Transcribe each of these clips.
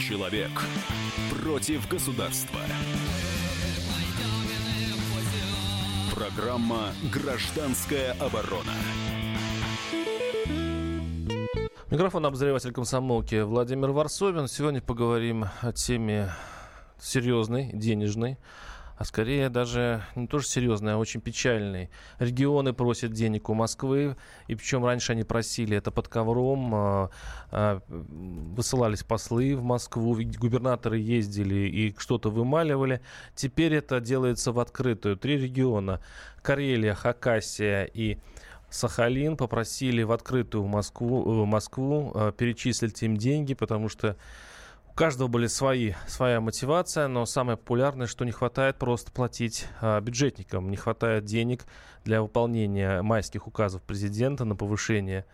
Человек против государства. Программа «Гражданская оборона». Микрофон обозреватель комсомолки Владимир Варсовин. Сегодня поговорим о теме серьезной, денежной а скорее даже не тоже серьезный, а очень печальный. Регионы просят денег у Москвы, и причем раньше они просили это под ковром, а, а, высылались послы в Москву, губернаторы ездили и что-то вымаливали. Теперь это делается в открытую. Три региона – Карелия, Хакасия и Сахалин попросили в открытую Москву, э, Москву э, перечислить им деньги, потому что каждого были свои, своя мотивация, но самое популярное, что не хватает просто платить а, бюджетникам. Не хватает денег для выполнения майских указов президента на повышение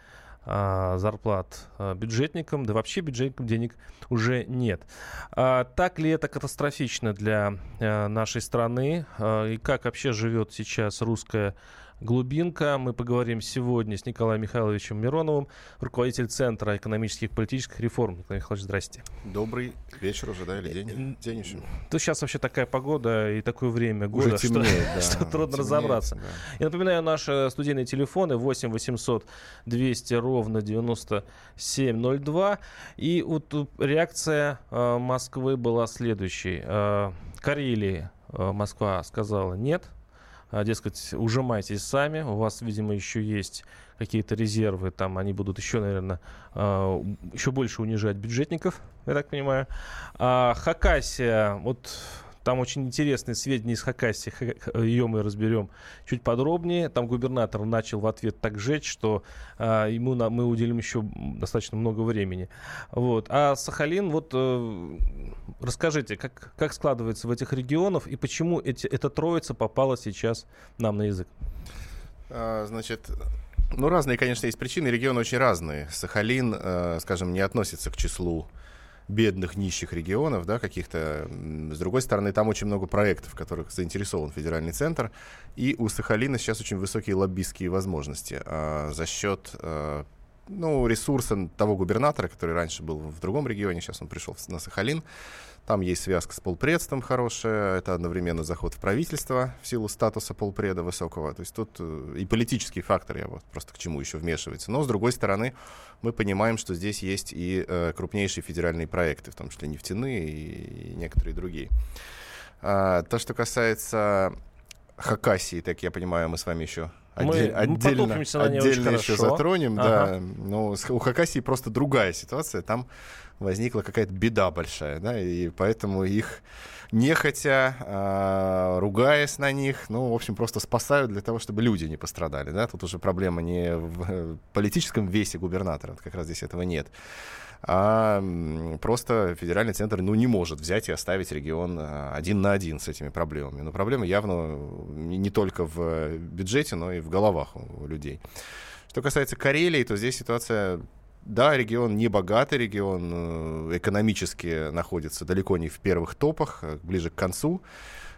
а, зарплат а, бюджетникам, да вообще бюджетникам денег уже нет. А, так ли это катастрофично для а, нашей страны? А, и как вообще живет сейчас русская глубинка. Мы поговорим сегодня с Николаем Михайловичем Мироновым, руководитель Центра экономических и политических реформ. Николай Михайлович, здрасте. Добрый вечер уже, да, или день? День еще. То сейчас вообще такая погода и такое время года, уже темнеет, что, да, что трудно темнеет, разобраться. Да. Я напоминаю, наши студийные телефоны 8 800 200 ровно 9702. И вот реакция э, Москвы была следующей. Э, Карелии э, Москва сказала нет, дескать, ужимайтесь сами, у вас, видимо, еще есть какие-то резервы, там они будут еще, наверное, а, еще больше унижать бюджетников, я так понимаю. А Хакасия, вот там очень интересные сведения из Хакасии. Ее мы разберем чуть подробнее. Там губернатор начал в ответ так жечь, что а, ему на, мы уделим еще достаточно много времени. Вот. А Сахалин, вот э, расскажите, как, как складывается в этих регионах и почему эти, эта троица попала сейчас нам на язык? А, значит, ну, разные, конечно, есть причины. Регионы очень разные. Сахалин, э, скажем, не относится к числу бедных, нищих регионов, да, каких-то. С другой стороны, там очень много проектов, в которых заинтересован федеральный центр. И у Сахалина сейчас очень высокие лоббистские возможности а, за счет а, ну, ресурса того губернатора, который раньше был в другом регионе, сейчас он пришел на Сахалин. Там есть связка с полпредством хорошая, это одновременно заход в правительство в силу статуса полпреда высокого. То есть тут э, и политический фактор, я вот просто к чему еще вмешивается. Но, с другой стороны, мы понимаем, что здесь есть и э, крупнейшие федеральные проекты, в том числе нефтяные и, некоторые другие. А, то, что касается Хакасии, так я понимаю, мы с вами еще мы, отдельно, мы отдельно еще затронем. Ага. Да. Но у Хакасии просто другая ситуация. Там возникла какая-то беда большая, да, и поэтому их нехотя, э, ругаясь на них, ну, в общем, просто спасают для того, чтобы люди не пострадали, да, тут уже проблема не в э, политическом весе губернатора, как раз здесь этого нет, а просто федеральный центр, ну, не может взять и оставить регион а, один на один с этими проблемами. Но проблема явно не только в бюджете, но и в головах у людей. Что касается Карелии, то здесь ситуация да, регион не богатый, регион э, экономически находится далеко не в первых топах, э, ближе к концу.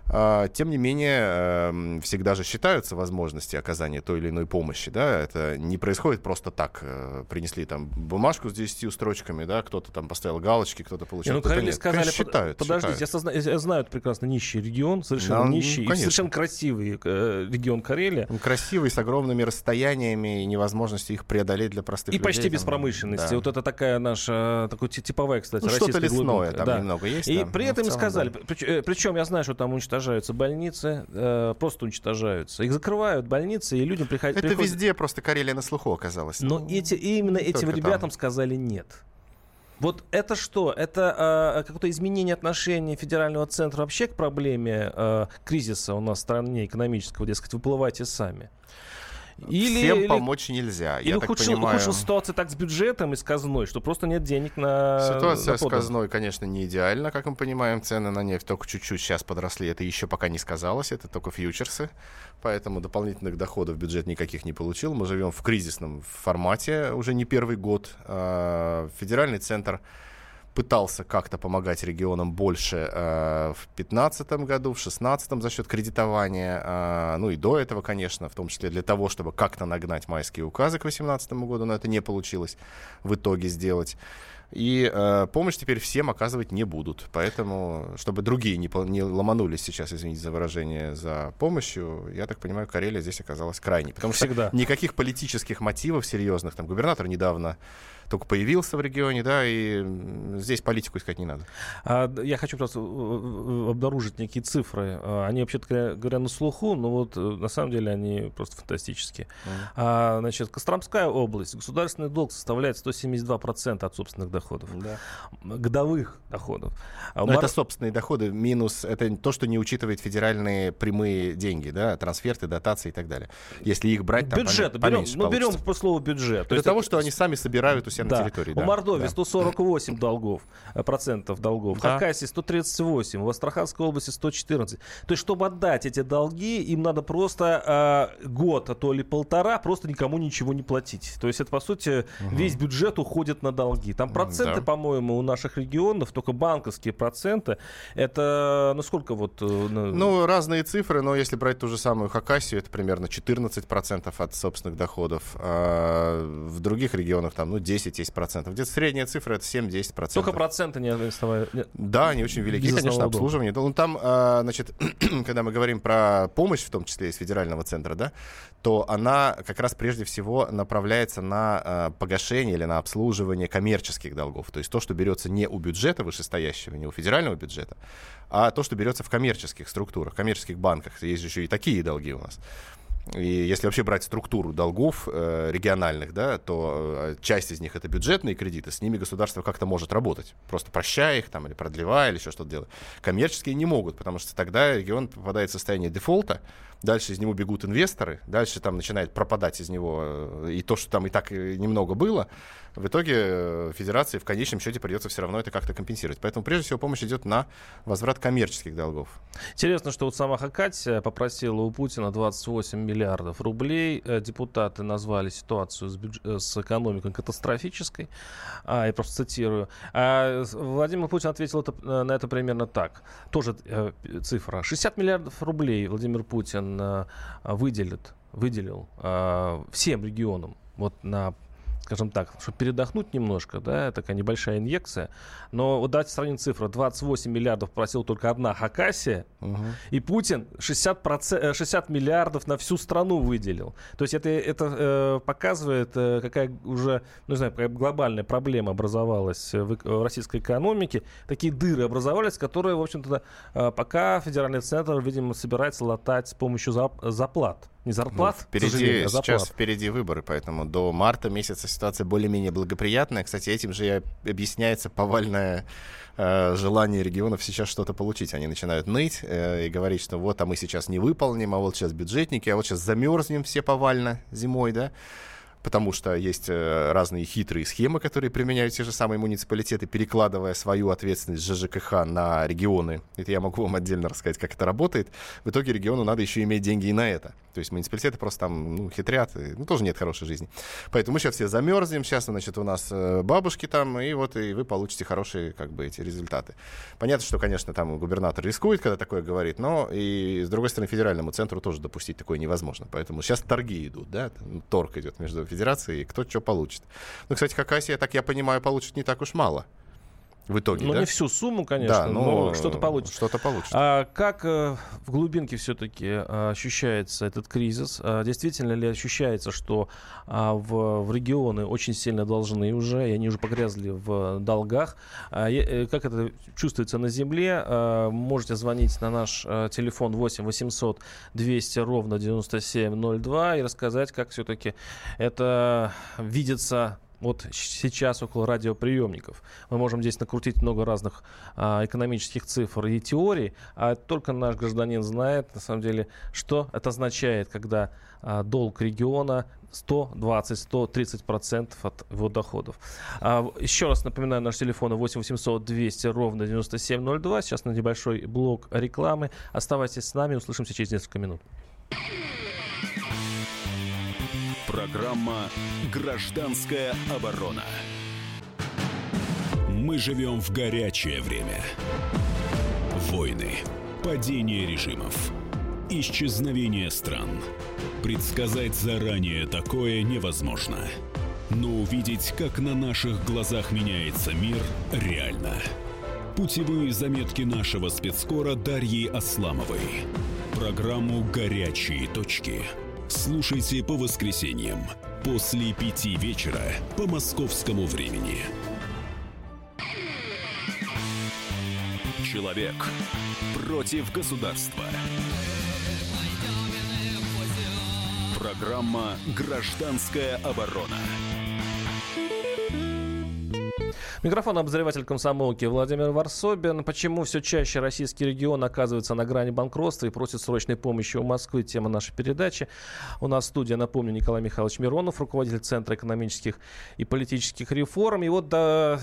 А, тем не менее, эм, всегда же считаются возможности оказания той или иной помощи, да, это не происходит просто так, э, принесли там бумажку с 10 строчками, да, кто-то там поставил галочки, кто-то получил, не, ну, нет. сказали, конечно, считают, подождите, считают. Я, я знаю это прекрасно нищий регион, совершенно да, нищий, ну, и совершенно красивый э, регион Карелия. Ну, красивый, с огромными расстояниями и невозможностью их преодолеть для простых и людей. И почти без промышленности, да. вот это такая наша, такой типовая, кстати, ну, что-то лесное там да. немного есть. И да, при этом сказали, да. причем я знаю, что там уничтожаются больницы, э, просто уничтожаются. Их закрывают больницы, и людям приходят... Это приходят... везде просто Карелия на слуху оказалась. Но ну, эти, именно этим ребятам там. сказали нет. Вот это что? Это э, какое-то изменение отношений федерального центра вообще к проблеме э, кризиса у нас в стране экономического, дескать, выплывайте сами. Или, Всем или, помочь нельзя. Или я ухудшил, так понимаю... ухудшил ситуация так с бюджетом и с казной, что просто нет денег на Ситуация на с казной, конечно, не идеальна, как мы понимаем. Цены на нефть только чуть-чуть сейчас подросли. Это еще пока не сказалось, это только фьючерсы. Поэтому дополнительных доходов бюджет никаких не получил. Мы живем в кризисном формате уже не первый год. А, федеральный центр пытался как-то помогать регионам больше э, в 2015 году, в 2016 за счет кредитования, э, ну и до этого, конечно, в том числе для того, чтобы как-то нагнать майские указы к 2018 году, но это не получилось в итоге сделать. И э, помощь теперь всем оказывать не будут. Поэтому, чтобы другие не, не ломанулись сейчас, извините за выражение, за помощью, я так понимаю, Карелия здесь оказалась крайней. Потому Всегда. что никаких политических мотивов серьезных, там губернатор недавно только появился в регионе, да, и здесь политику искать не надо. А, я хочу просто э, э, обнаружить некие цифры. А, они, вообще-то говоря, на слуху, но вот э, на самом деле они просто фантастические. Mm. А, значит, Костромская область, государственный долг составляет 172% от собственных доходов. Да. Годовых доходов. Но Мар... это собственные доходы минус, это то, что не учитывает федеральные прямые деньги, да, трансферты, дотации и так далее. Если их брать, там Бюджет, берем, ну, берем по слову бюджет. Для того, это... что они сами собирают у себя да. на территории. У да. Мордовии да. 148 долгов, э, процентов долгов, да. в Хакасии 138, в Астраханской области 114. То есть, чтобы отдать эти долги, им надо просто э, год, а то ли полтора, просто никому ничего не платить. То есть, это, по сути, угу. весь бюджет уходит на долги. Там проценты, да. по-моему, у наших регионов, только банковские проценты, это, ну, сколько вот... Э, ну, разные цифры, но если брать ту же самую Хакасию, это примерно 14% от собственных доходов. А в других регионах там, ну, 10 10-10%. Где-то средняя цифра это 7-10%. Только проценты не оставают. Да, они очень велики, конечно, обслуживание. Ну, там, а, значит, когда мы говорим про помощь, в том числе из федерального центра, да, то она как раз прежде всего направляется на а, погашение или на обслуживание коммерческих долгов. То есть то, что берется не у бюджета вышестоящего, не у федерального бюджета, а то, что берется в коммерческих структурах, коммерческих банках. Есть еще и такие долги у нас. И если вообще брать структуру долгов э, региональных, да, то э, часть из них это бюджетные кредиты, с ними государство как-то может работать, просто прощая их там или продлевая, или еще что-то делать. Коммерческие не могут, потому что тогда регион попадает в состояние дефолта, дальше из него бегут инвесторы, дальше там начинает пропадать из него э, и то, что там и так немного было, в итоге э, федерации в конечном счете придется все равно это как-то компенсировать. Поэтому прежде всего помощь идет на возврат коммерческих долгов. Интересно, что вот сама Хакатия попросила у Путина 28 миллиардов рублей. Э, депутаты назвали ситуацию с, бюдж... с экономикой катастрофической. А, я просто цитирую. А Владимир Путин ответил это, на это примерно так. Тоже э, цифра. 60 миллиардов рублей Владимир Путин э, выделит, выделил э, всем регионам вот на скажем так, чтобы передохнуть немножко, да, такая небольшая инъекция. Но вот давайте сравним цифры. 28 миллиардов просил только одна Хакасия, угу. и Путин 60, 60 э, миллиардов на всю страну выделил. То есть это, это э, показывает, э, какая уже, ну, не знаю, какая глобальная проблема образовалась в, в российской экономике. Такие дыры образовались, которые, в общем-то, э, пока федеральный центр, видимо, собирается латать с помощью зап заплат не зарплат, ну, впереди, а сейчас впереди выборы, поэтому до марта месяца ситуация более-менее благоприятная. Кстати, этим же и объясняется повальное э, желание регионов сейчас что-то получить. Они начинают ныть э, и говорить, что вот, а мы сейчас не выполним, а вот сейчас бюджетники, а вот сейчас замерзнем все повально зимой, да потому что есть э, разные хитрые схемы, которые применяют те же самые муниципалитеты, перекладывая свою ответственность ЖЖКХ на регионы. Это я могу вам отдельно рассказать, как это работает. В итоге региону надо еще иметь деньги и на это. То есть муниципалитеты просто там ну, хитрят, ну, тоже нет хорошей жизни. Поэтому мы сейчас все замерзнем, сейчас, значит, у нас э, бабушки там, и вот и вы получите хорошие, как бы, эти результаты. Понятно, что, конечно, там губернатор рискует, когда такое говорит, но и, с другой стороны, федеральному центру тоже допустить такое невозможно. Поэтому сейчас торги идут, да, торг идет между Федерации, и кто что получит. Ну, кстати, Хакасия, так я понимаю, получит не так уж мало в итоге. Ну, да? не всю сумму, конечно, да, но, но что-то получится. Что-то получится. А, как э, в глубинке все-таки а, ощущается этот кризис? А, действительно ли ощущается, что а, в, в регионы очень сильно должны уже, и они уже погрязли в долгах? А, э, как это чувствуется на земле? А, можете звонить на наш а, телефон 8 800 200 ровно 9702 и рассказать, как все-таки это видится вот сейчас около радиоприемников. Мы можем здесь накрутить много разных а, экономических цифр и теорий, а только наш гражданин знает, на самом деле, что это означает, когда а, долг региона 120-130% от его доходов. А, еще раз напоминаю, наш телефон 8 800 200 ровно 9702. Сейчас на небольшой блок рекламы. Оставайтесь с нами, услышимся через несколько минут. Программа «Гражданская оборона». Мы живем в горячее время. Войны, падение режимов, исчезновение стран. Предсказать заранее такое невозможно. Но увидеть, как на наших глазах меняется мир, реально. Путевые заметки нашего спецскора Дарьи Асламовой. Программу «Горячие точки». Слушайте по воскресеньям после пяти вечера по московскому времени. Человек против государства. Программа «Гражданская оборона». Микрофон обозреватель комсомолки Владимир Варсобин. Почему все чаще российский регион оказывается на грани банкротства и просит срочной помощи у Москвы? Тема нашей передачи. У нас студия, напомню, Николай Михайлович Миронов, руководитель Центра экономических и политических реформ. И вот да,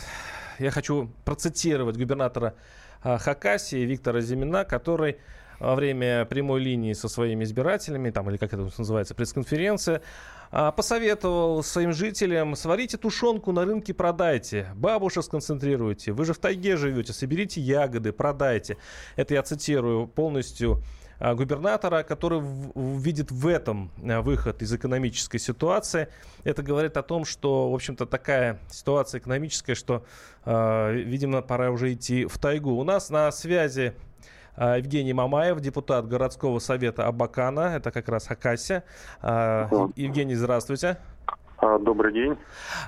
я хочу процитировать губернатора а, Хакасии Виктора Зимина, который во время прямой линии со своими избирателями, там, или как это называется, пресс-конференция, а, посоветовал своим жителям, сварите тушенку на рынке, продайте. Бабушек сконцентрируйте. Вы же в тайге живете, соберите ягоды, продайте. Это я цитирую полностью а, губернатора, который видит в этом а, выход из экономической ситуации. Это говорит о том, что, в общем-то, такая ситуация экономическая, что, видимо, пора уже идти в тайгу. У нас на связи а, Евгений Мамаев, депутат городского совета Абакана, это как раз Хакасия. А, Евгений, здравствуйте. А, добрый день.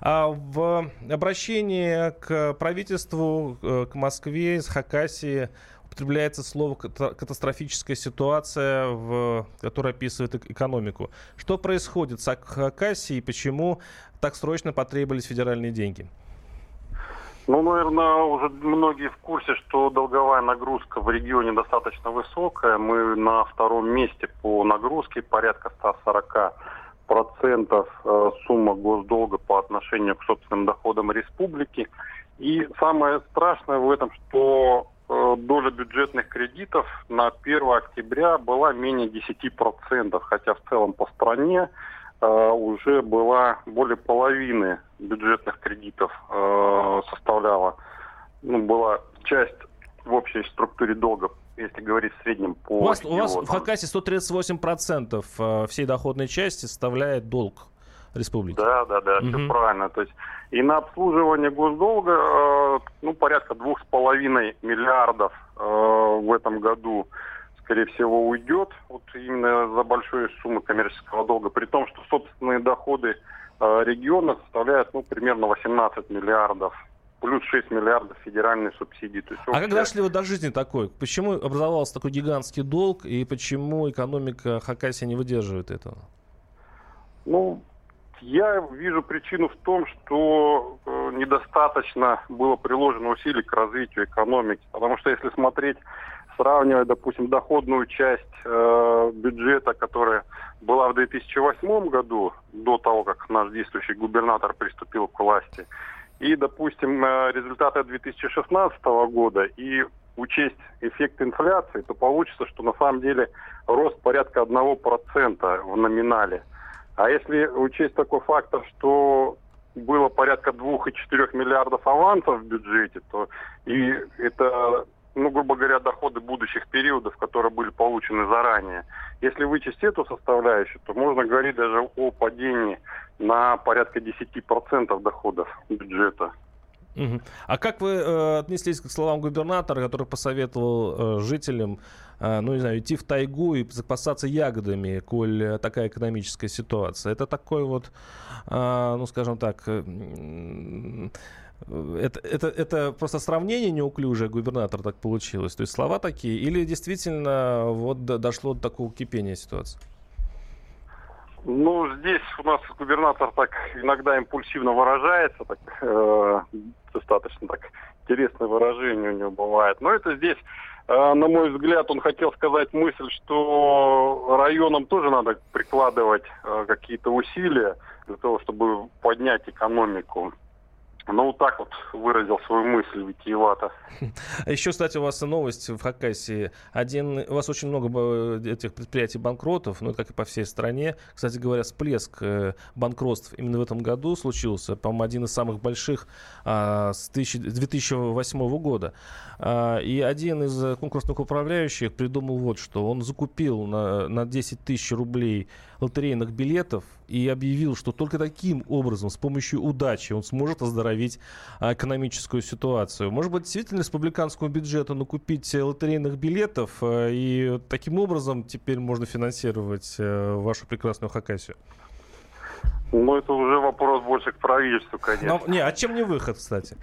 В обращении к правительству, э, к Москве из Хакасии употребляется слово катастрофическая ситуация, в, которая описывает экономику. Что происходит с Хакасией и почему так срочно потребовались федеральные деньги? Ну, наверное, уже многие в курсе, что долговая нагрузка в регионе достаточно высокая. Мы на втором месте по нагрузке, порядка 140 процентов э, сумма госдолга по отношению к собственным доходам республики. И самое страшное в этом, что э, доля бюджетных кредитов на 1 октября была менее 10%, хотя в целом по стране уже была более половины бюджетных кредитов э, составляла, ну, была часть в общей структуре долга, если говорить в среднем по У вас, у вас в Хакасии 138% э, всей доходной части составляет долг республики. Да, да, да, угу. все правильно. То есть и на обслуживание госдолга ну, порядка двух с половиной миллиардов в этом году скорее всего, уйдет вот именно за большую сумму коммерческого долга, при том, что собственные доходы э, региона составляют ну, примерно 18 миллиардов плюс 6 миллиардов федеральной субсидии. То есть, а как дошли вы до жизни такой? Почему образовался такой гигантский долг и почему экономика Хакасии не выдерживает этого? Ну, я вижу причину в том, что э, недостаточно было приложено усилий к развитию экономики. Потому что если смотреть сравнивая, допустим, доходную часть э, бюджета, которая была в 2008 году, до того, как наш действующий губернатор приступил к власти, и, допустим, э, результаты 2016 года, и учесть эффект инфляции, то получится, что на самом деле рост порядка 1% в номинале. А если учесть такой фактор, что было порядка 2,4 миллиардов авансов в бюджете, то и это ну, грубо говоря, доходы будущих периодов, которые были получены заранее. Если вычесть эту составляющую, то можно говорить даже о падении на порядка 10% доходов бюджета. Угу. А как вы э, отнеслись к словам губернатора, который посоветовал э, жителям, э, ну не знаю, идти в тайгу и запасаться ягодами, коль такая экономическая ситуация? Это такой вот, э, ну скажем так, э, это, это, это просто сравнение неуклюжее, губернатор так получилось. То есть слова такие, или действительно вот дошло до такого кипения ситуации? Ну, здесь у нас губернатор так иногда импульсивно выражается, так э, достаточно так интересное выражение у него бывает. Но это здесь, э, на мой взгляд, он хотел сказать мысль, что районам тоже надо прикладывать э, какие-то усилия для того, чтобы поднять экономику ну, вот так вот выразил свою мысль витиевато. А еще, кстати, у вас новость в Хакасии. Один, у вас очень много этих предприятий банкротов, ну, как и по всей стране. Кстати говоря, всплеск э, банкротств именно в этом году случился. По-моему, один из самых больших а, с 2008 года. А, и один из конкурсных управляющих придумал вот что. Он закупил на, на 10 тысяч рублей лотерейных билетов и объявил, что только таким образом, с помощью удачи, он сможет оздоровить а, экономическую ситуацию. Может быть, действительно республиканскому бюджету накупить лотерейных билетов, а, и таким образом теперь можно финансировать а, вашу прекрасную Хакасию? Ну, это уже вопрос больше к правительству, конечно. Но, не, а чем не выход, кстати?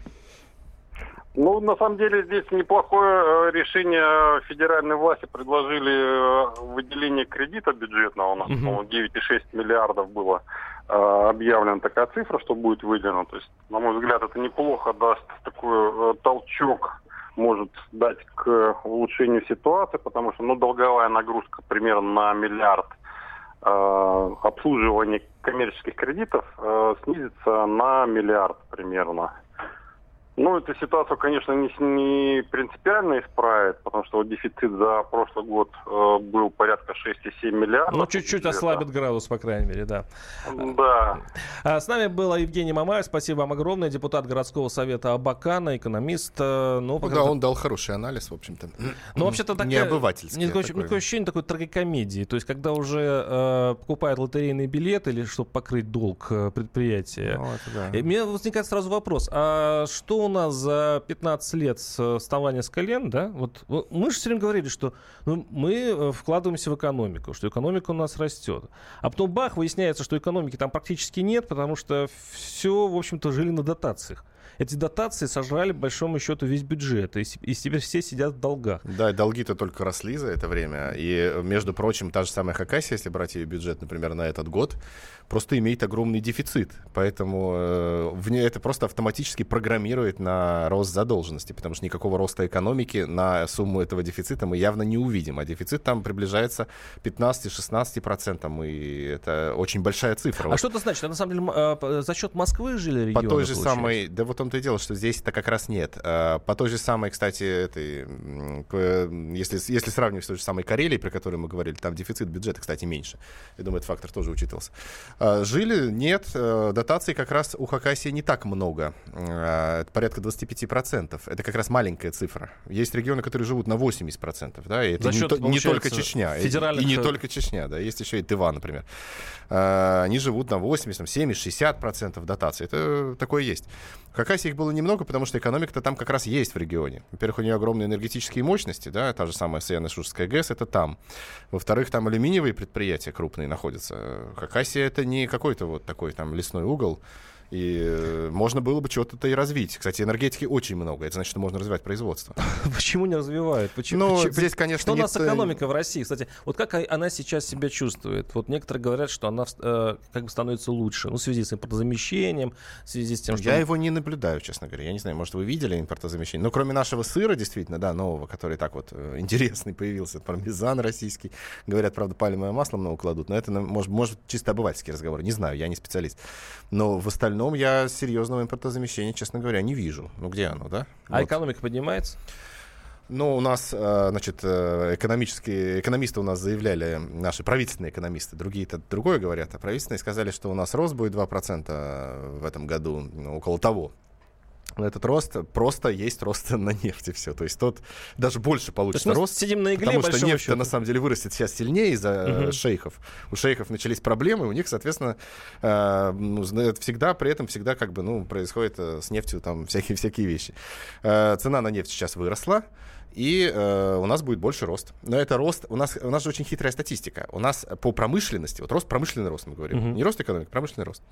Ну, на самом деле, здесь неплохое э, решение федеральной власти. Предложили э, выделение кредита бюджетного. У нас, по-моему, 9,6 миллиардов было э, объявлена такая цифра, что будет выделено. То есть, на мой взгляд, это неплохо даст такой толчок может дать к улучшению ситуации, потому что ну, долговая нагрузка примерно на миллиард э, обслуживания коммерческих кредитов э, снизится на миллиард примерно. Ну, эту ситуацию, конечно, не, не принципиально исправит, потому что вот дефицит за прошлый год э, был порядка 6,7 миллиардов. Ну, чуть-чуть ослабит градус, по крайней мере, да. Да. А, с нами был Евгений Мамаев. Спасибо вам огромное. Депутат городского совета Абакана, экономист. Э, ну, ну да, он дал хороший анализ, в общем-то. Ну, вообще-то такая... Необывательский. Такое, такой. такое ощущение такой трагикомедии. То есть, когда уже э, покупают лотерейный билет или чтобы покрыть долг э, предприятия. Ну, это да. И мне возникает сразу вопрос. А что нас за 15 лет вставания с колен, да, вот, мы же все время говорили, что ну, мы э, вкладываемся в экономику, что экономика у нас растет. А потом бах, выясняется, что экономики там практически нет, потому что все, в общем-то, жили на дотациях эти дотации сожрали, по большому счету, весь бюджет. И, и теперь все сидят в долгах. Да, долги-то только росли за это время. И, между прочим, та же самая Хакасия, если брать ее бюджет, например, на этот год, просто имеет огромный дефицит. Поэтому э, в ней это просто автоматически программирует на рост задолженности, потому что никакого роста экономики на сумму этого дефицита мы явно не увидим. А дефицит там приближается 15-16%, и это очень большая цифра. А вот. что это значит? А на самом деле э, за счет Москвы жили регионы? По той же самой, да вот том-то и дело, что здесь это как раз нет. А, по той же самой, кстати, этой, если, если сравнивать с той же самой Карелией, про которую мы говорили, там дефицит бюджета, кстати, меньше. Я думаю, этот фактор тоже учитывался. А, жили? Нет. А, дотаций как раз у Хакасии не так много. Это порядка 25%. Это как раз маленькая цифра. Есть регионы, которые живут на 80%. Да, и это счет, не, не только Чечня. Федеральных... И не только Чечня. Да, есть еще и Тыва, например. Они живут на 80, 70, 60% дотаций. Это такое есть. В Хакасии их было немного, потому что экономика-то там как раз есть в регионе. Во-первых, у нее огромные энергетические мощности, да, та же самая Саяно-Шушская ГЭС, это там. Во-вторых, там алюминиевые предприятия крупные находятся. Хакасия это не какой-то вот такой там лесной угол, и э, можно было бы что-то и развить. Кстати, энергетики очень много. Это значит, что можно развивать производство. Почему не развивают? Почему? Ну, почему? здесь, конечно, Что у нас экономика в России? Кстати, вот как она сейчас себя чувствует? Вот некоторые говорят, что она э, как бы становится лучше. Ну, в связи с импортозамещением, в связи с тем, что... Я его не наблюдаю, честно говоря. Я не знаю, может, вы видели импортозамещение. Но кроме нашего сыра, действительно, да, нового, который так вот э, интересный появился, пармезан российский. Говорят, правда, пальмовое масло много кладут, но это, может, может чисто обывательский разговор. Не знаю, я не специалист. Но в остальном остальном я серьезного импортозамещения, честно говоря, не вижу. Ну, где оно, да? А вот. экономика поднимается? Ну, у нас, э, значит, э, экономические, экономисты у нас заявляли, наши правительственные экономисты, другие-то другое говорят, а правительственные сказали, что у нас рост будет 2% в этом году, ну, около того этот рост просто есть рост на нефти все. То есть тот даже больше получится рост. Сидим на игле, потому что нефть на самом деле вырастет сейчас сильнее из-за угу. шейхов. У шейхов начались проблемы, у них, соответственно, э, ну, всегда при этом всегда как бы ну происходит э, с нефтью там всякие всякие вещи. Э, цена на нефть сейчас выросла и э, у нас будет больше рост. Но это рост, у нас, у нас же очень хитрая статистика. У нас по промышленности, вот рост, промышленный рост мы говорим, uh не рост экономики, промышленный рост.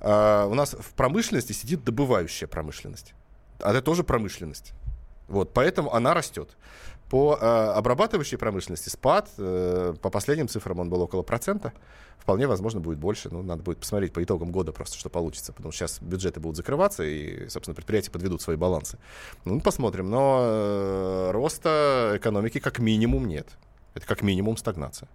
Uh, у нас в промышленности сидит добывающая промышленность. А это тоже промышленность. Вот, поэтому она растет. По э, обрабатывающей промышленности спад, э, по последним цифрам он был около процента. Вполне возможно будет больше. Ну, надо будет посмотреть по итогам года просто, что получится. Потому что сейчас бюджеты будут закрываться, и, собственно, предприятия подведут свои балансы. Ну, посмотрим. Но э, роста экономики как минимум нет. Это как минимум стагнация.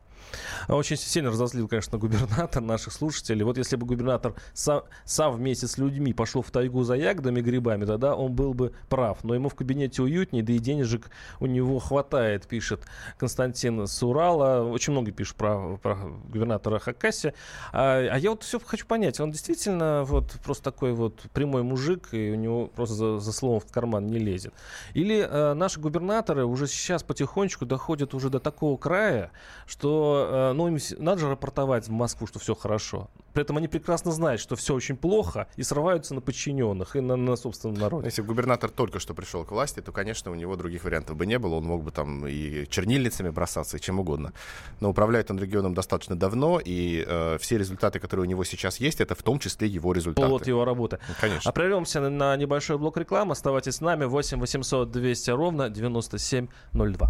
Очень сильно разозлил, конечно, губернатор наших слушателей. Вот если бы губернатор сам, сам вместе с людьми пошел в тайгу за ягодами, грибами, тогда он был бы прав. Но ему в кабинете уютнее, да и денежек у него хватает, пишет Константин Сурала. Очень много пишет про, про губернатора Хакасия. А, а я вот все хочу понять, он действительно вот просто такой вот прямой мужик, и у него просто за, за словом в карман не лезет. Или э, наши губернаторы уже сейчас потихонечку доходят уже до такого края, что Э, ну, им надо же рапортовать в Москву, что все хорошо. При этом они прекрасно знают, что все очень плохо, и срываются на подчиненных и на, на собственном народе. Если губернатор только что пришел к власти, то, конечно, у него других вариантов бы не было. Он мог бы там и чернильницами бросаться, и чем угодно. Но управляет он регионом достаточно давно, и э, все результаты, которые у него сейчас есть, это в том числе его результаты. Плод его работы. Ну, конечно. А прервемся на, на небольшой блок рекламы. Оставайтесь с нами. 8 800 200 ровно 9702.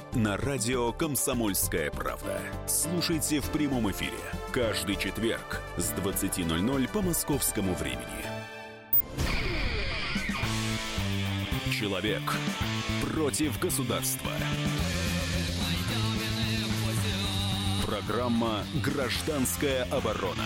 на радио «Комсомольская правда». Слушайте в прямом эфире каждый четверг с 20.00 по московскому времени. Человек против государства. Программа «Гражданская оборона».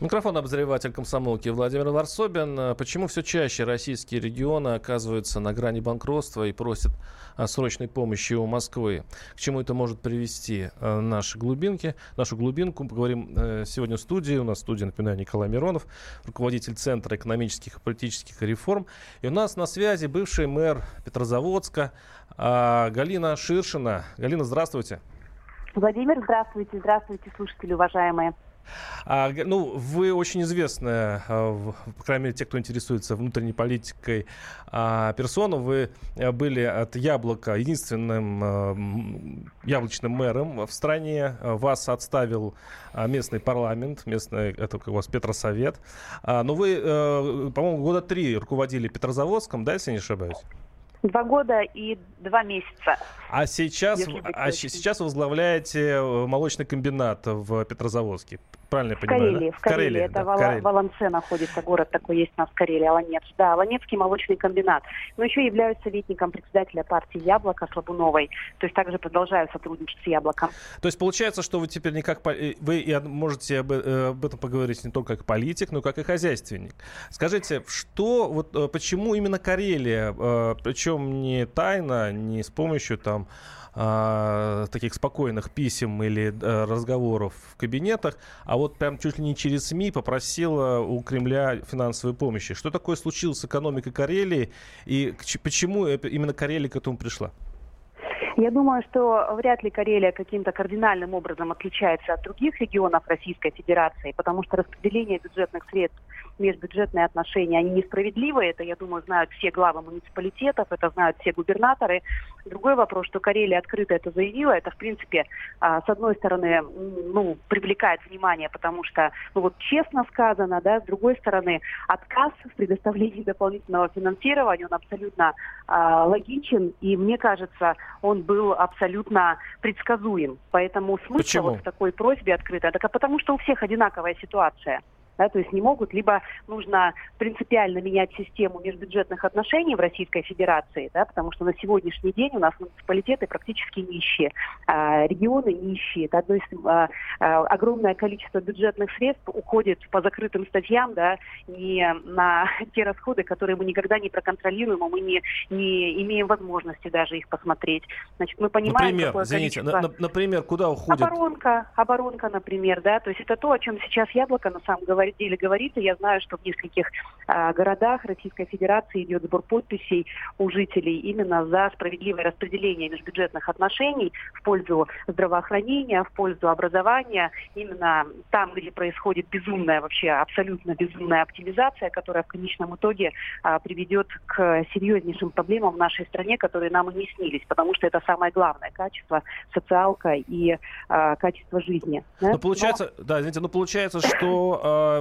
Микрофон обозреватель комсомолки Владимир Варсобин. Почему все чаще российские регионы оказываются на грани банкротства и просят о срочной помощи у Москвы? К чему это может привести э, наши глубинки? Нашу глубинку поговорим э, сегодня в студии. У нас в студии, напоминаю, Николай Миронов, руководитель Центра экономических и политических реформ. И у нас на связи бывший мэр Петрозаводска а, Галина Ширшина. Галина, здравствуйте. Владимир, здравствуйте. Здравствуйте, слушатели уважаемые. А, ну, вы очень известная, а, по крайней мере, те, кто интересуется внутренней политикой, а, персона. Вы э, были от Яблока единственным а, яблочным мэром в стране. Вас отставил местный парламент, местный, это у вас Петросовет. Но вы, э, по-моему, года три руководили Петрозаводском, да, если не ошибаюсь? Два года и два месяца. А сейчас, а сейчас возглавляете э, молочный комбинат в Петрозаводске. Правильно я в понимаю? Карелии, да? В Карелии. Карелии. Это да, Вала, Карелии. Волонце находится, город такой есть у нас в Карелии, Аланец. Да, Аланецкий молочный комбинат. Но еще являюсь советником председателя партии «Яблоко» Слабуновой. То есть также продолжаю сотрудничать с «Яблоком». То есть получается, что вы теперь не как... Вы можете об, э, об этом поговорить не только как политик, но как и хозяйственник. Скажите, что, вот э, почему именно Карелия? Причем не тайно, не с помощью там э, таких спокойных писем или э, разговоров в кабинетах, а вот прям чуть ли не через СМИ попросила у Кремля финансовой помощи. Что такое случилось с экономикой Карелии и почему именно Карелия к этому пришла? Я думаю, что вряд ли Карелия каким-то кардинальным образом отличается от других регионов Российской Федерации, потому что распределение бюджетных средств межбюджетные отношения, они несправедливые. Это, я думаю, знают все главы муниципалитетов, это знают все губернаторы. Другой вопрос, что Карелия открыто это заявила, это, в принципе, а, с одной стороны, ну, привлекает внимание, потому что, ну, вот честно сказано, да, с другой стороны, отказ в предоставлении дополнительного финансирования, он абсолютно а, логичен, и мне кажется, он был абсолютно предсказуем. Поэтому смысл Почему? вот в такой просьбе открыто, так, а потому что у всех одинаковая ситуация да, то есть не могут, либо нужно принципиально менять систему межбюджетных отношений в Российской Федерации, да, потому что на сегодняшний день у нас муниципалитеты практически нищие, а регионы нищие. Это одно из, а, а, огромное количество бюджетных средств уходит по закрытым статьям, да, не на те расходы, которые мы никогда не проконтролируем, а мы не, не имеем возможности даже их посмотреть. Значит, мы понимаем, например, извините, количество... на, например, куда уходит? Оборонка, оборонка, например, да, то есть это то, о чем сейчас Яблоко на самом говорит деле говорится. Я знаю, что в нескольких а, городах Российской Федерации идет сбор подписей у жителей именно за справедливое распределение межбюджетных отношений в пользу здравоохранения, в пользу образования. Именно там, где происходит безумная, вообще абсолютно безумная оптимизация, которая в конечном итоге а, приведет к серьезнейшим проблемам в нашей стране, которые нам и не снились, потому что это самое главное качество, социалка и а, качество жизни. Да? Но получается, Но... да, извините, но получается, что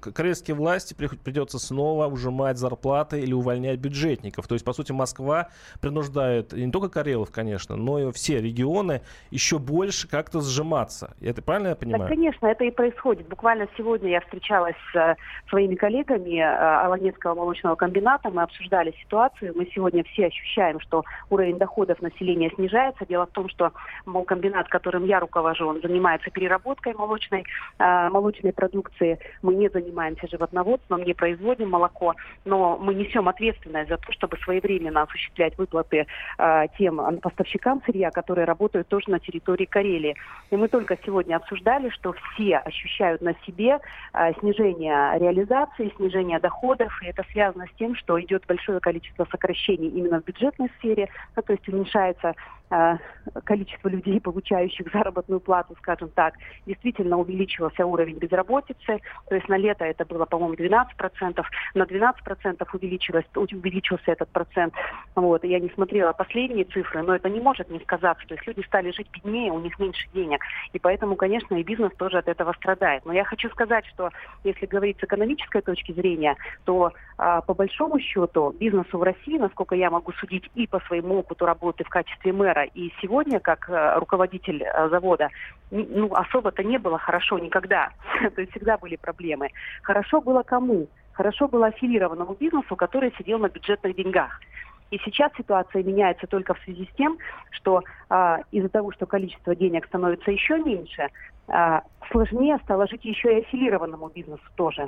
корейские власти придется снова ужимать зарплаты или увольнять бюджетников. То есть, по сути, Москва принуждает не только Карелов, конечно, но и все регионы еще больше как-то сжиматься. Это правильно я понимаю? Так, конечно, это и происходит. Буквально сегодня я встречалась с э, своими коллегами э, Аланецкого молочного комбината. Мы обсуждали ситуацию. Мы сегодня все ощущаем, что уровень доходов населения снижается. Дело в том, что молкомбинат, которым я руковожу, он занимается переработкой молочной, э, молочной продукции. Мы не занимаемся животноводством, не производим молоко, но мы несем ответственность за то, чтобы своевременно осуществлять выплаты тем поставщикам сырья, которые работают тоже на территории Карелии. И мы только сегодня обсуждали, что все ощущают на себе снижение реализации, снижение доходов, и это связано с тем, что идет большое количество сокращений именно в бюджетной сфере, ну, то есть уменьшается Э, количество людей, получающих заработную плату, скажем так, действительно увеличился уровень безработицы. То есть на лето это было, по-моему, 12%, на 12% увеличилось, увеличился этот процент. Вот. Я не смотрела последние цифры, но это не может не сказаться. То есть люди стали жить беднее, у них меньше денег. И поэтому, конечно, и бизнес тоже от этого страдает. Но я хочу сказать, что если говорить с экономической точки зрения, то а, по большому счету бизнесу в России, насколько я могу судить и по своему опыту работы в качестве мэра, мэра. И сегодня, как э, руководитель э, завода, ну, особо-то не было хорошо никогда. То есть всегда были проблемы. Хорошо было кому? Хорошо было аффилированному бизнесу, который сидел на бюджетных деньгах. И сейчас ситуация меняется только в связи с тем, что а, из-за того, что количество денег становится еще меньше, а, сложнее стало жить еще и аффилированному бизнесу тоже.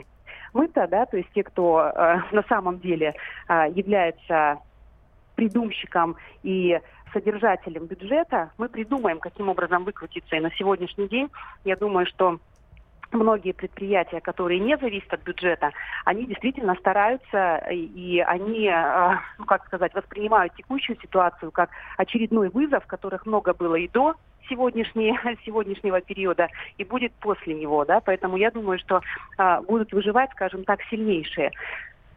Мы-то, да, то есть те, кто а, на самом деле а, является придумщиком и содержателем бюджета, мы придумаем, каким образом выкрутиться. И на сегодняшний день я думаю, что многие предприятия, которые не зависят от бюджета, они действительно стараются и они, э, ну как сказать, воспринимают текущую ситуацию как очередной вызов, которых много было и до сегодняшней, сегодняшнего периода и будет после него, да, поэтому я думаю, что а, будут выживать, скажем так, сильнейшие.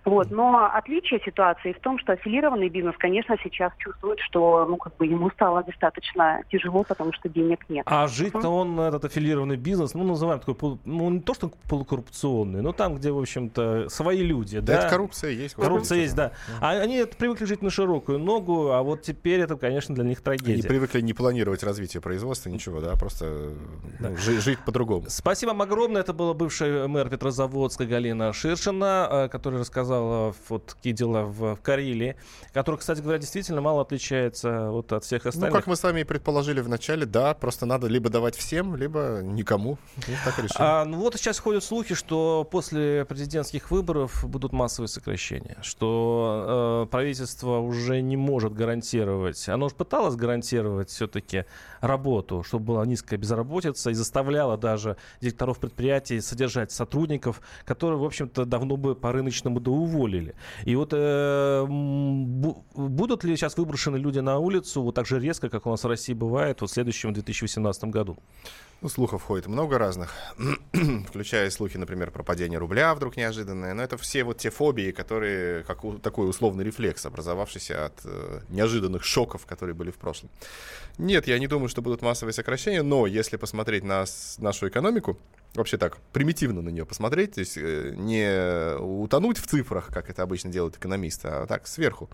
Вот. Но отличие ситуации в том, что аффилированный бизнес, конечно, сейчас чувствует, что ну, как бы ему стало достаточно тяжело, потому что денег нет. А жить-то он, этот аффилированный бизнес, ну, называем такой, ну, не то, что полукоррупционный, но там, где, в общем-то, свои люди. Да, да? это коррупция есть. Коррупция есть, да. А они привыкли жить на широкую ногу, а вот теперь это, конечно, для них трагедия. Они привыкли не планировать развитие производства, ничего, да, просто да. Ну, жить, жить по-другому. Спасибо вам огромное. Это была бывшая мэр Петрозаводска Галина Ширшина, э, которая рассказала сказал, вот такие дела в, Карелии, который, кстати говоря, действительно мало отличается вот от всех остальных. Ну, как мы с вами и предположили в начале, да, просто надо либо давать всем, либо никому. Ну, так решили. А, ну вот сейчас ходят слухи, что после президентских выборов будут массовые сокращения, что э, правительство уже не может гарантировать, оно уже пыталось гарантировать все-таки работу, чтобы была низкая безработица и заставляло даже директоров предприятий содержать сотрудников, которые, в общем-то, давно бы по рыночному доу уволили. И вот э, будут ли сейчас выброшены люди на улицу вот так же резко, как у нас в России бывает, вот в следующем 2018 году? Ну, слухов ходит много разных, включая слухи, например, про падение рубля вдруг неожиданное. Но это все вот те фобии, которые, как у, такой условный рефлекс, образовавшийся от э, неожиданных шоков, которые были в прошлом. Нет, я не думаю, что будут массовые сокращения, но если посмотреть на нашу экономику, вообще так, примитивно на нее посмотреть, то есть э, не утонуть в цифрах, как это обычно делают экономисты, а так сверху,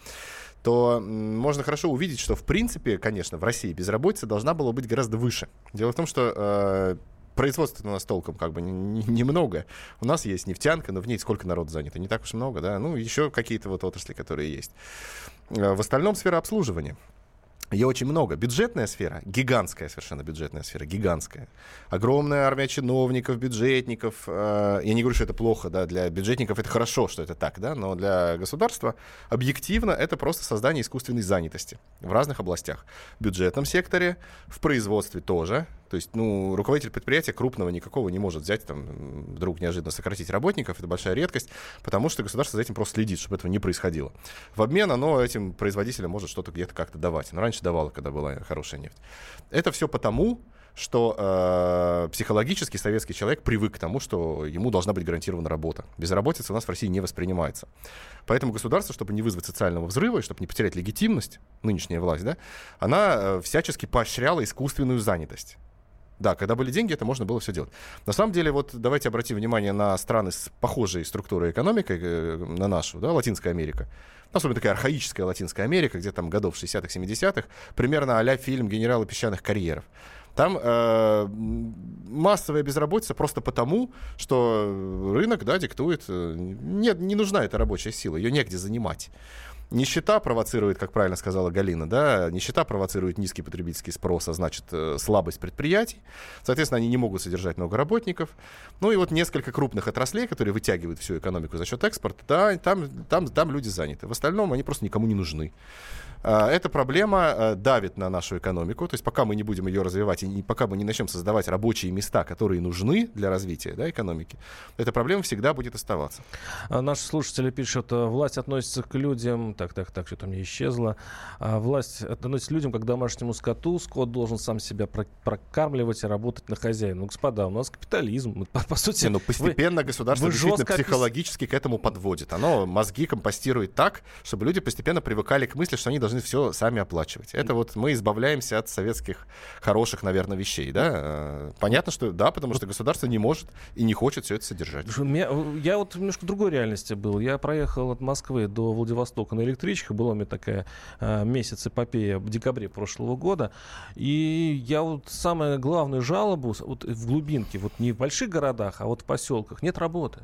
то можно хорошо увидеть, что в принципе, конечно, в России безработица должна была быть гораздо выше. Дело в том, что э, производства у нас толком как бы немного. У нас есть нефтянка, но в ней сколько народ занято? Не так уж много, да? Ну, еще какие-то вот отрасли, которые есть. Э, в остальном сфера обслуживания. Ее очень много. Бюджетная сфера, гигантская совершенно бюджетная сфера, гигантская. Огромная армия чиновников, бюджетников. Э, я не говорю, что это плохо, да, для бюджетников это хорошо, что это так, да, но для государства объективно это просто создание искусственной занятости в разных областях. В бюджетном секторе, в производстве тоже, То есть, ну, руководитель предприятия крупного никакого не может взять, там, вдруг неожиданно сократить работников. Это большая редкость, потому что государство за этим просто следит, чтобы этого не происходило. В обмен оно этим производителям может что-то где-то как-то давать. Но раньше давало, когда была хорошая нефть. Это все потому, что э, психологически советский человек привык к тому, что ему должна быть гарантирована работа. Безработица у нас в России не воспринимается. Поэтому государство, чтобы не вызвать социального взрыва и чтобы не потерять легитимность, нынешняя власть, да, она э, всячески поощряла искусственную занятость. Да, когда были деньги, это можно было все делать. На самом деле, вот давайте обратим внимание на страны с похожей структурой экономики, э, на нашу, да, Латинская Америка. Особенно такая архаическая Латинская Америка, где там годов 60-х, 70-х, примерно а фильм «Генералы песчаных карьеров». Там э, массовая безработица просто потому, что рынок да, диктует, э, нет, не нужна эта рабочая сила, ее негде занимать. Нищета провоцирует, как правильно сказала Галина, да, нищета провоцирует низкий потребительский спрос, а значит э, слабость предприятий. Соответственно, они не могут содержать много работников. Ну и вот несколько крупных отраслей, которые вытягивают всю экономику за счет экспорта, да, там, там, там люди заняты. В остальном они просто никому не нужны. А, эта проблема э, давит на нашу экономику. То есть пока мы не будем ее развивать и пока мы не начнем создавать рабочие места, которые нужны для развития да, экономики, эта проблема всегда будет оставаться. А наши слушатели пишут, власть относится к людям... Так, так, так, что-то мне исчезло. А власть относится к людям как к домашнему скоту. Скот должен сам себя прокармливать и работать на хозяина. Ну, господа, у нас капитализм. По, по сути, не, ну, постепенно вы, государство вы действительно психологически к этому подводит. Оно мозги компостирует так, чтобы люди постепенно привыкали к мысли, что они должны должны все сами оплачивать. Это вот мы избавляемся от советских хороших, наверное, вещей, да? Э, понятно, что да, потому что государство не может и не хочет все это содержать. Я вот немножко в другой реальности был. Я проехал от Москвы до Владивостока на электричках. Была у меня такая э, месяц эпопея в декабре прошлого года. И я вот самую главную жалобу вот в глубинке, вот не в больших городах, а вот в поселках, нет работы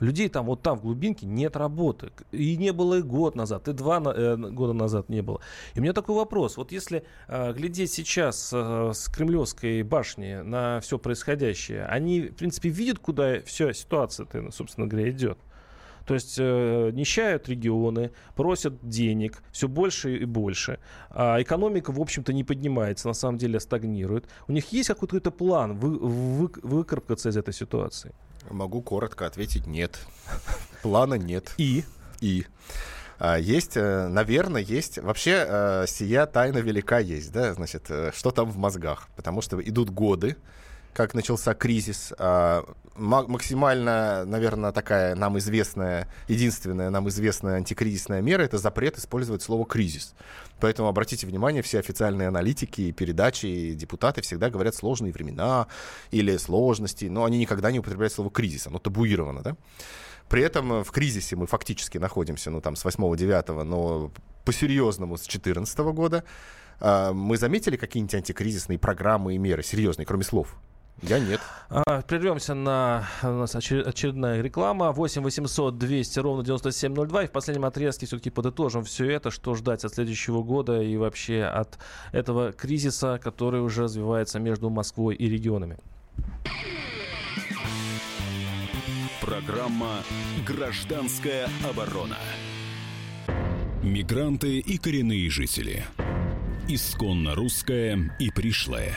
людей там вот там в глубинке нет работы. И не было и год назад, и два э, года назад не было. И у меня такой вопрос. Вот если э, глядеть сейчас э, с Кремлевской башни на все происходящее, они, в принципе, видят, куда вся ситуация-то, собственно говоря, идет. То есть э, нищают регионы, просят денег все больше и больше. А экономика, в общем-то, не поднимается, на самом деле стагнирует. У них есть какой-то план вы, вы, выкарабкаться из этой ситуации? Могу коротко ответить нет. Плана нет. И? И. А, есть, э, наверное, есть. Вообще, э, сия тайна велика есть, да, значит, э, что там в мозгах. Потому что идут годы, как начался кризис. А, максимально, наверное, такая нам известная, единственная нам известная антикризисная мера — это запрет использовать слово «кризис». Поэтому обратите внимание, все официальные аналитики, передачи, депутаты всегда говорят сложные времена или сложности, но они никогда не употребляют слово «кризис», оно табуировано, да? При этом в кризисе мы фактически находимся, ну, там, с 8-9, но по-серьезному с 2014 года. А, мы заметили какие-нибудь антикризисные программы и меры, серьезные, кроме слов? Я нет. А, прервемся на у нас очередная реклама. 8 800 200 ровно 9702. И в последнем отрезке все-таки подытожим все это, что ждать от следующего года и вообще от этого кризиса, который уже развивается между Москвой и регионами. Программа «Гражданская оборона». Мигранты и коренные жители. Исконно русская и пришлая.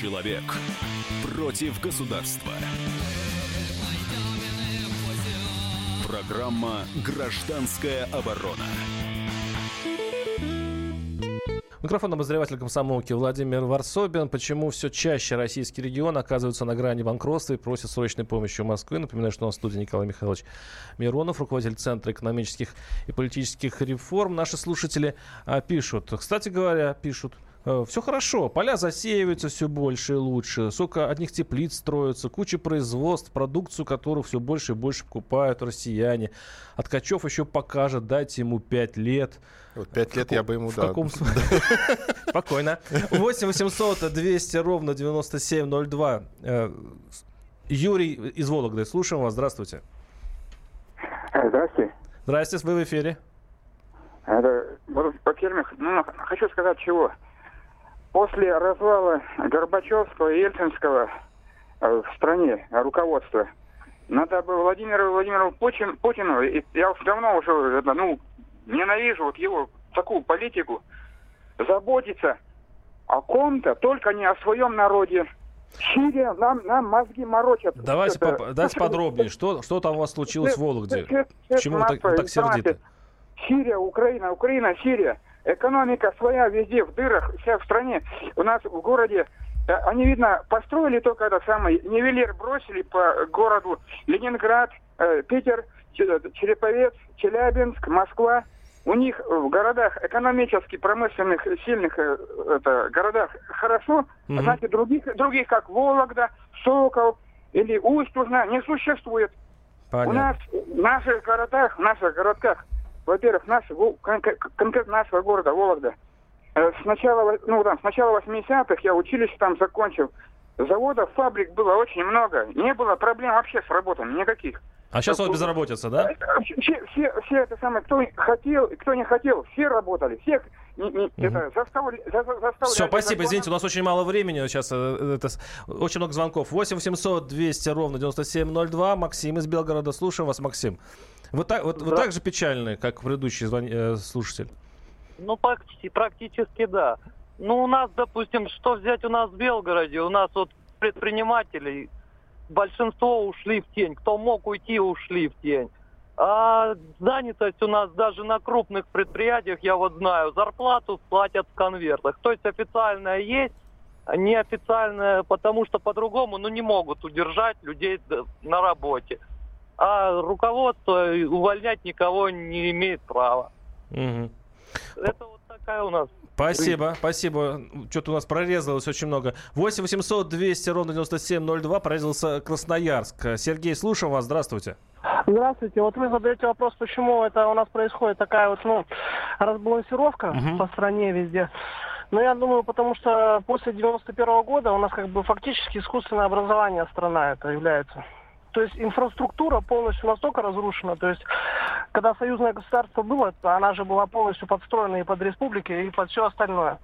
Человек против государства. Программа «Гражданская оборона». Микрофон обозреватель комсомолки Владимир Варсобин. Почему все чаще российский регион оказывается на грани банкротства и просит срочной помощи у Москвы? Напоминаю, что у нас в студии Николай Михайлович Миронов, руководитель Центра экономических и политических реформ. Наши слушатели а, пишут, кстати говоря, пишут, все хорошо, поля засеиваются все больше и лучше, сколько одних теплиц строятся, куча производств, продукцию которую все больше и больше покупают россияне. Откачев еще покажет, дайте ему 5 лет. Вот 5 лет я бы ему дал. Каком... Спокойно. 8 800 200 ровно 9702. Э, Юрий из Вологды, слушаем вас, здравствуйте. Э, здравствуйте. Здравствуйте, вы в эфире. Это, во-первых, ну, хочу сказать чего после развала Горбачевского и Ельцинского э, в стране руководства, надо бы Владимиру Владимирову Путин, Путину, и я уже давно уже ну, ненавижу вот его такую политику, заботиться о ком-то, только не о своем народе. Сирия нам, нам мозги морочат. Давайте, это... давайте подробнее. Что, что там у вас случилось в Вологде? Почему вы так, так сердиты? Сирия, Украина, Украина, Сирия. Экономика своя везде, в дырах, вся в стране. У нас в городе э, они, видно, построили только этот самый нивелир, бросили по городу Ленинград, э, Питер, Череповец, Челябинск, Москва. У них в городах экономически промышленных сильных э, это, городах хорошо, mm-hmm. знаете, других, других, как Вологда, Сокол или Усть-Ужна, не существует. Понятно. У нас в наших городах, в наших городках во-первых, наш, конкретно нашего города Вологда, э, с начала, ну, там, с начала 80-х я училище там закончил. Заводов, фабрик было очень много. Не было проблем вообще с работами никаких. А сейчас вот безработица, да? Э, все, все, все это самое, кто хотел, кто не хотел, все работали, не, не, угу. это, заставили, за, заставили. Все, спасибо, извините, у нас очень мало времени сейчас, э, это, очень много звонков. 8 800 200 ровно 9702, Максим из Белгорода, слушаем вас, Максим. Вы так, вот, вы так же печальны, как предыдущий звон... э, слушатель? Ну, практически, практически да. Ну, у нас, допустим, что взять у нас в Белгороде? У нас вот предпринимателей большинство ушли в тень. Кто мог уйти, ушли в тень. А занятость у нас даже на крупных предприятиях, я вот знаю, зарплату платят в конвертах. То есть официальная есть, неофициальная, потому что по-другому ну, не могут удержать людей на работе а руководство увольнять никого не имеет права. Угу. Это вот такая у нас Спасибо, спасибо. Что-то у нас прорезалось очень много. 8 800 200 ровно 9702 прорезался Красноярск. Сергей, слушаем вас. Здравствуйте. Здравствуйте. Вот вы задаете вопрос, почему это у нас происходит такая вот, ну, разбалансировка угу. по стране везде. Ну, я думаю, потому что после 91 -го года у нас как бы фактически искусственное образование страна это является. То есть инфраструктура полностью настолько разрушена. То есть, когда союзное государство было, она же была полностью подстроена и под республики, и под все остальное.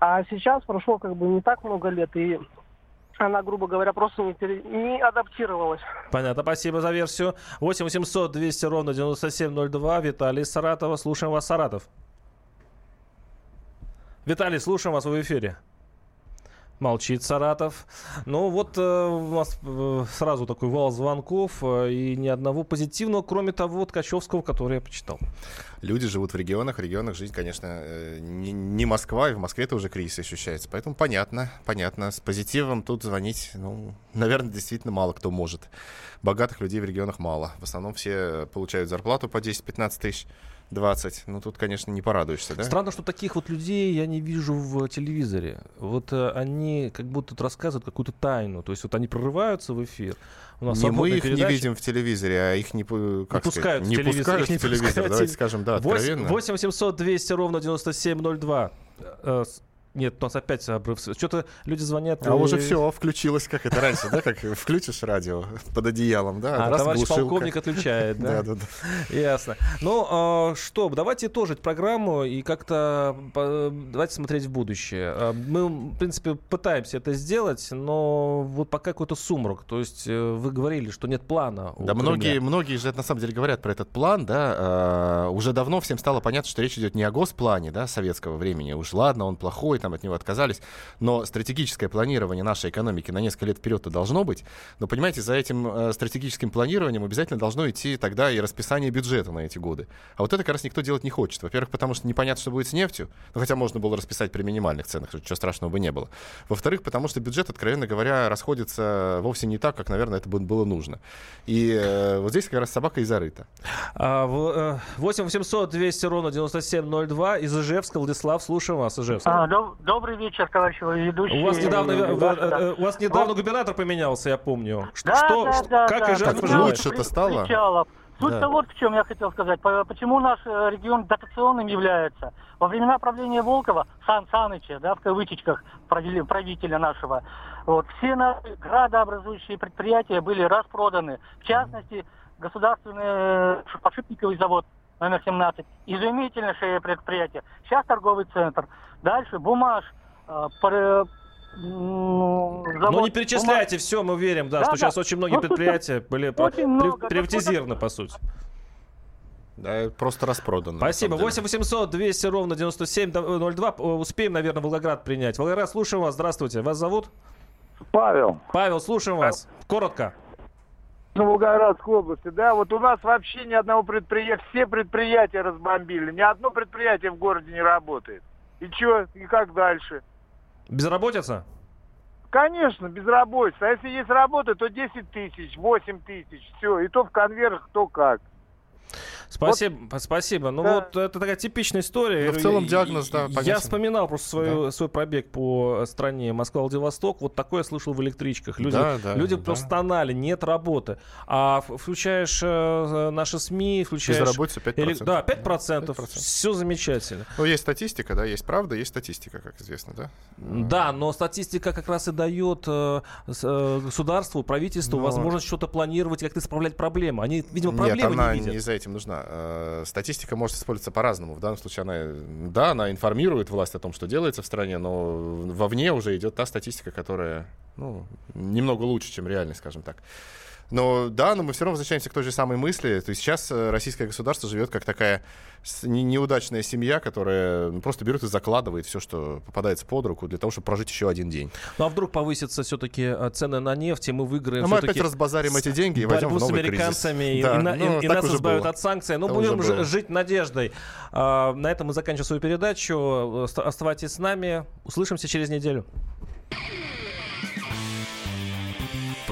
А сейчас прошло как бы не так много лет, и она, грубо говоря, просто не, пере... не адаптировалась. Понятно, спасибо за версию. 8 800 200 ровно 9702. Виталий Саратова. Слушаем вас, Саратов. Виталий, слушаем вас, в эфире. Молчит Саратов. Ну вот э, у нас э, сразу такой вал звонков э, и ни одного позитивного, кроме того Ткачевского, который я почитал. Люди живут в регионах, в регионах жизнь, конечно, э, не, не Москва, и в Москве это уже кризис ощущается. Поэтому понятно, понятно. С позитивом тут звонить, ну, наверное, действительно мало кто может. Богатых людей в регионах мало. В основном все получают зарплату по 10-15 тысяч 20. Ну, тут, конечно, не порадуешься, да? Странно, что таких вот людей я не вижу в телевизоре. Вот э, они как будто рассказывают какую-то тайну. То есть вот они прорываются в эфир. У нас не мы их передача. не видим в телевизоре, а их не, как не сказать, пускают не в телевизор. Пускают в телевизор. Пускают. Давайте скажем, да, откровенно. 8 800 200 ровно 9702. Нет, у нас опять обрыв. Что-то люди звонят. А и... уже все, включилось, как это раньше, да? Как включишь радио под одеялом, да? А, товарищ полковник отключает, да? Да, да, да. Ясно. Ну, а, что, давайте тоже программу и как-то давайте смотреть в будущее. А, мы, в принципе, пытаемся это сделать, но вот пока какой-то сумрак. То есть э, вы говорили, что нет плана. Да, многие, многие же на самом деле говорят про этот план, да. А, уже давно всем стало понятно, что речь идет не о госплане, да, советского времени. Уж ладно, он плохой, там от него отказались. Но стратегическое планирование нашей экономики на несколько лет вперед-то должно быть. Но, понимаете, за этим э, стратегическим планированием обязательно должно идти тогда и расписание бюджета на эти годы. А вот это как раз никто делать не хочет. Во-первых, потому что непонятно, что будет с нефтью. Ну, хотя можно было расписать при минимальных ценах, ничего страшного бы не было. Во-вторых, потому что бюджет, откровенно говоря, расходится вовсе не так, как, наверное, это было нужно. И э, вот здесь как раз собака и зарыта. 8 800 200 ровно 9702 из Ижевска. Владислав, слушаем вас, Ижевск. А, Добрый вечер, товарищи ведущие. У вас недавно, э, у вас недавно губернатор поменялся, я помню. Да, что, да, да, как да. и жизнь Как пожелает? лучше-то стало? Причалов. Суть-то Да. вот в чем я хотел сказать. По- Почему наш э, регион дотационным является? Во времена правления Волкова, Сан Саныча, да, в кавычках, правили- правителя нашего, вот, все наши градообразующие предприятия были распроданы. В частности, государственный э, подшипниковый завод номер 17, изумительнейшее предприятие. Сейчас торговый центр. Дальше Бумаж, э, завод Ну не перечисляйте, все, мы верим, да, Да, что да. сейчас очень многие Ну, слушай, предприятия были очень много. при- приватизированы, по сути. Да, просто распродано. Спасибо. самом деле. 8 800 200 ровно 9702. Э, Успеем, наверное, Волгоград принять. Волгоград, слушаем вас. Здравствуйте. Вас зовут? Павел, Павел, слушаем вас. Коротко. Волгоградской области, да, вот у нас вообще ни одного предприятия, все предприятия разбомбили, ни одно предприятие в городе не работает. И что, и как дальше? Безработица? Конечно, безработица. А если есть работа, то 10 тысяч, 8 тысяч, все. И то в конвертах, то как. Спасибо, спасибо. Ну Да. вот это такая типичная история. Ну, в целом диагноз, да, Я понятен. вспоминал просто свою, свой пробег по стране Москва-Владивосток. Вот такое я слышал в электричках. Люди, Да, да, люди да. просто стонали, нет работы. А включаешь э, наши СМИ, включаешь... Безработица 5%. эле- Да, 5%. 5%. Все замечательно. Ну, есть статистика, да, есть правда, есть статистика, как известно, да? Да, но статистика как раз и дает э, э, государству, правительству Но- возможность что-то планировать, как-то исправлять проблемы. Они, видимо, Нет, проблемы она не видят. не за этим нужна. Э, Статистика может использоваться по-разному. В данном случае она, да, она информирует власть о том, что делается в стране, но вовне уже идет та статистика, которая, ну, немного лучше, чем реальность, скажем так. Но да, но мы все равно возвращаемся к той же самой мысли. То есть сейчас э, российское государство живет как такая неудачная семья, которая ну, просто берет и закладывает все, что попадается под руку, для того, чтобы прожить еще один день. Ну а вдруг повысятся все-таки цены на нефть, и мы выиграем А мы опять разбазарим эти деньги и войдем в новый с американцами, кризис. и, Да, и ну, и- и нас избавят было. от санкций. Ну, будем было. жить надеждой. А, на этом мы заканчиваем свою передачу. Оста- Оставайтесь с нами. Услышимся через неделю.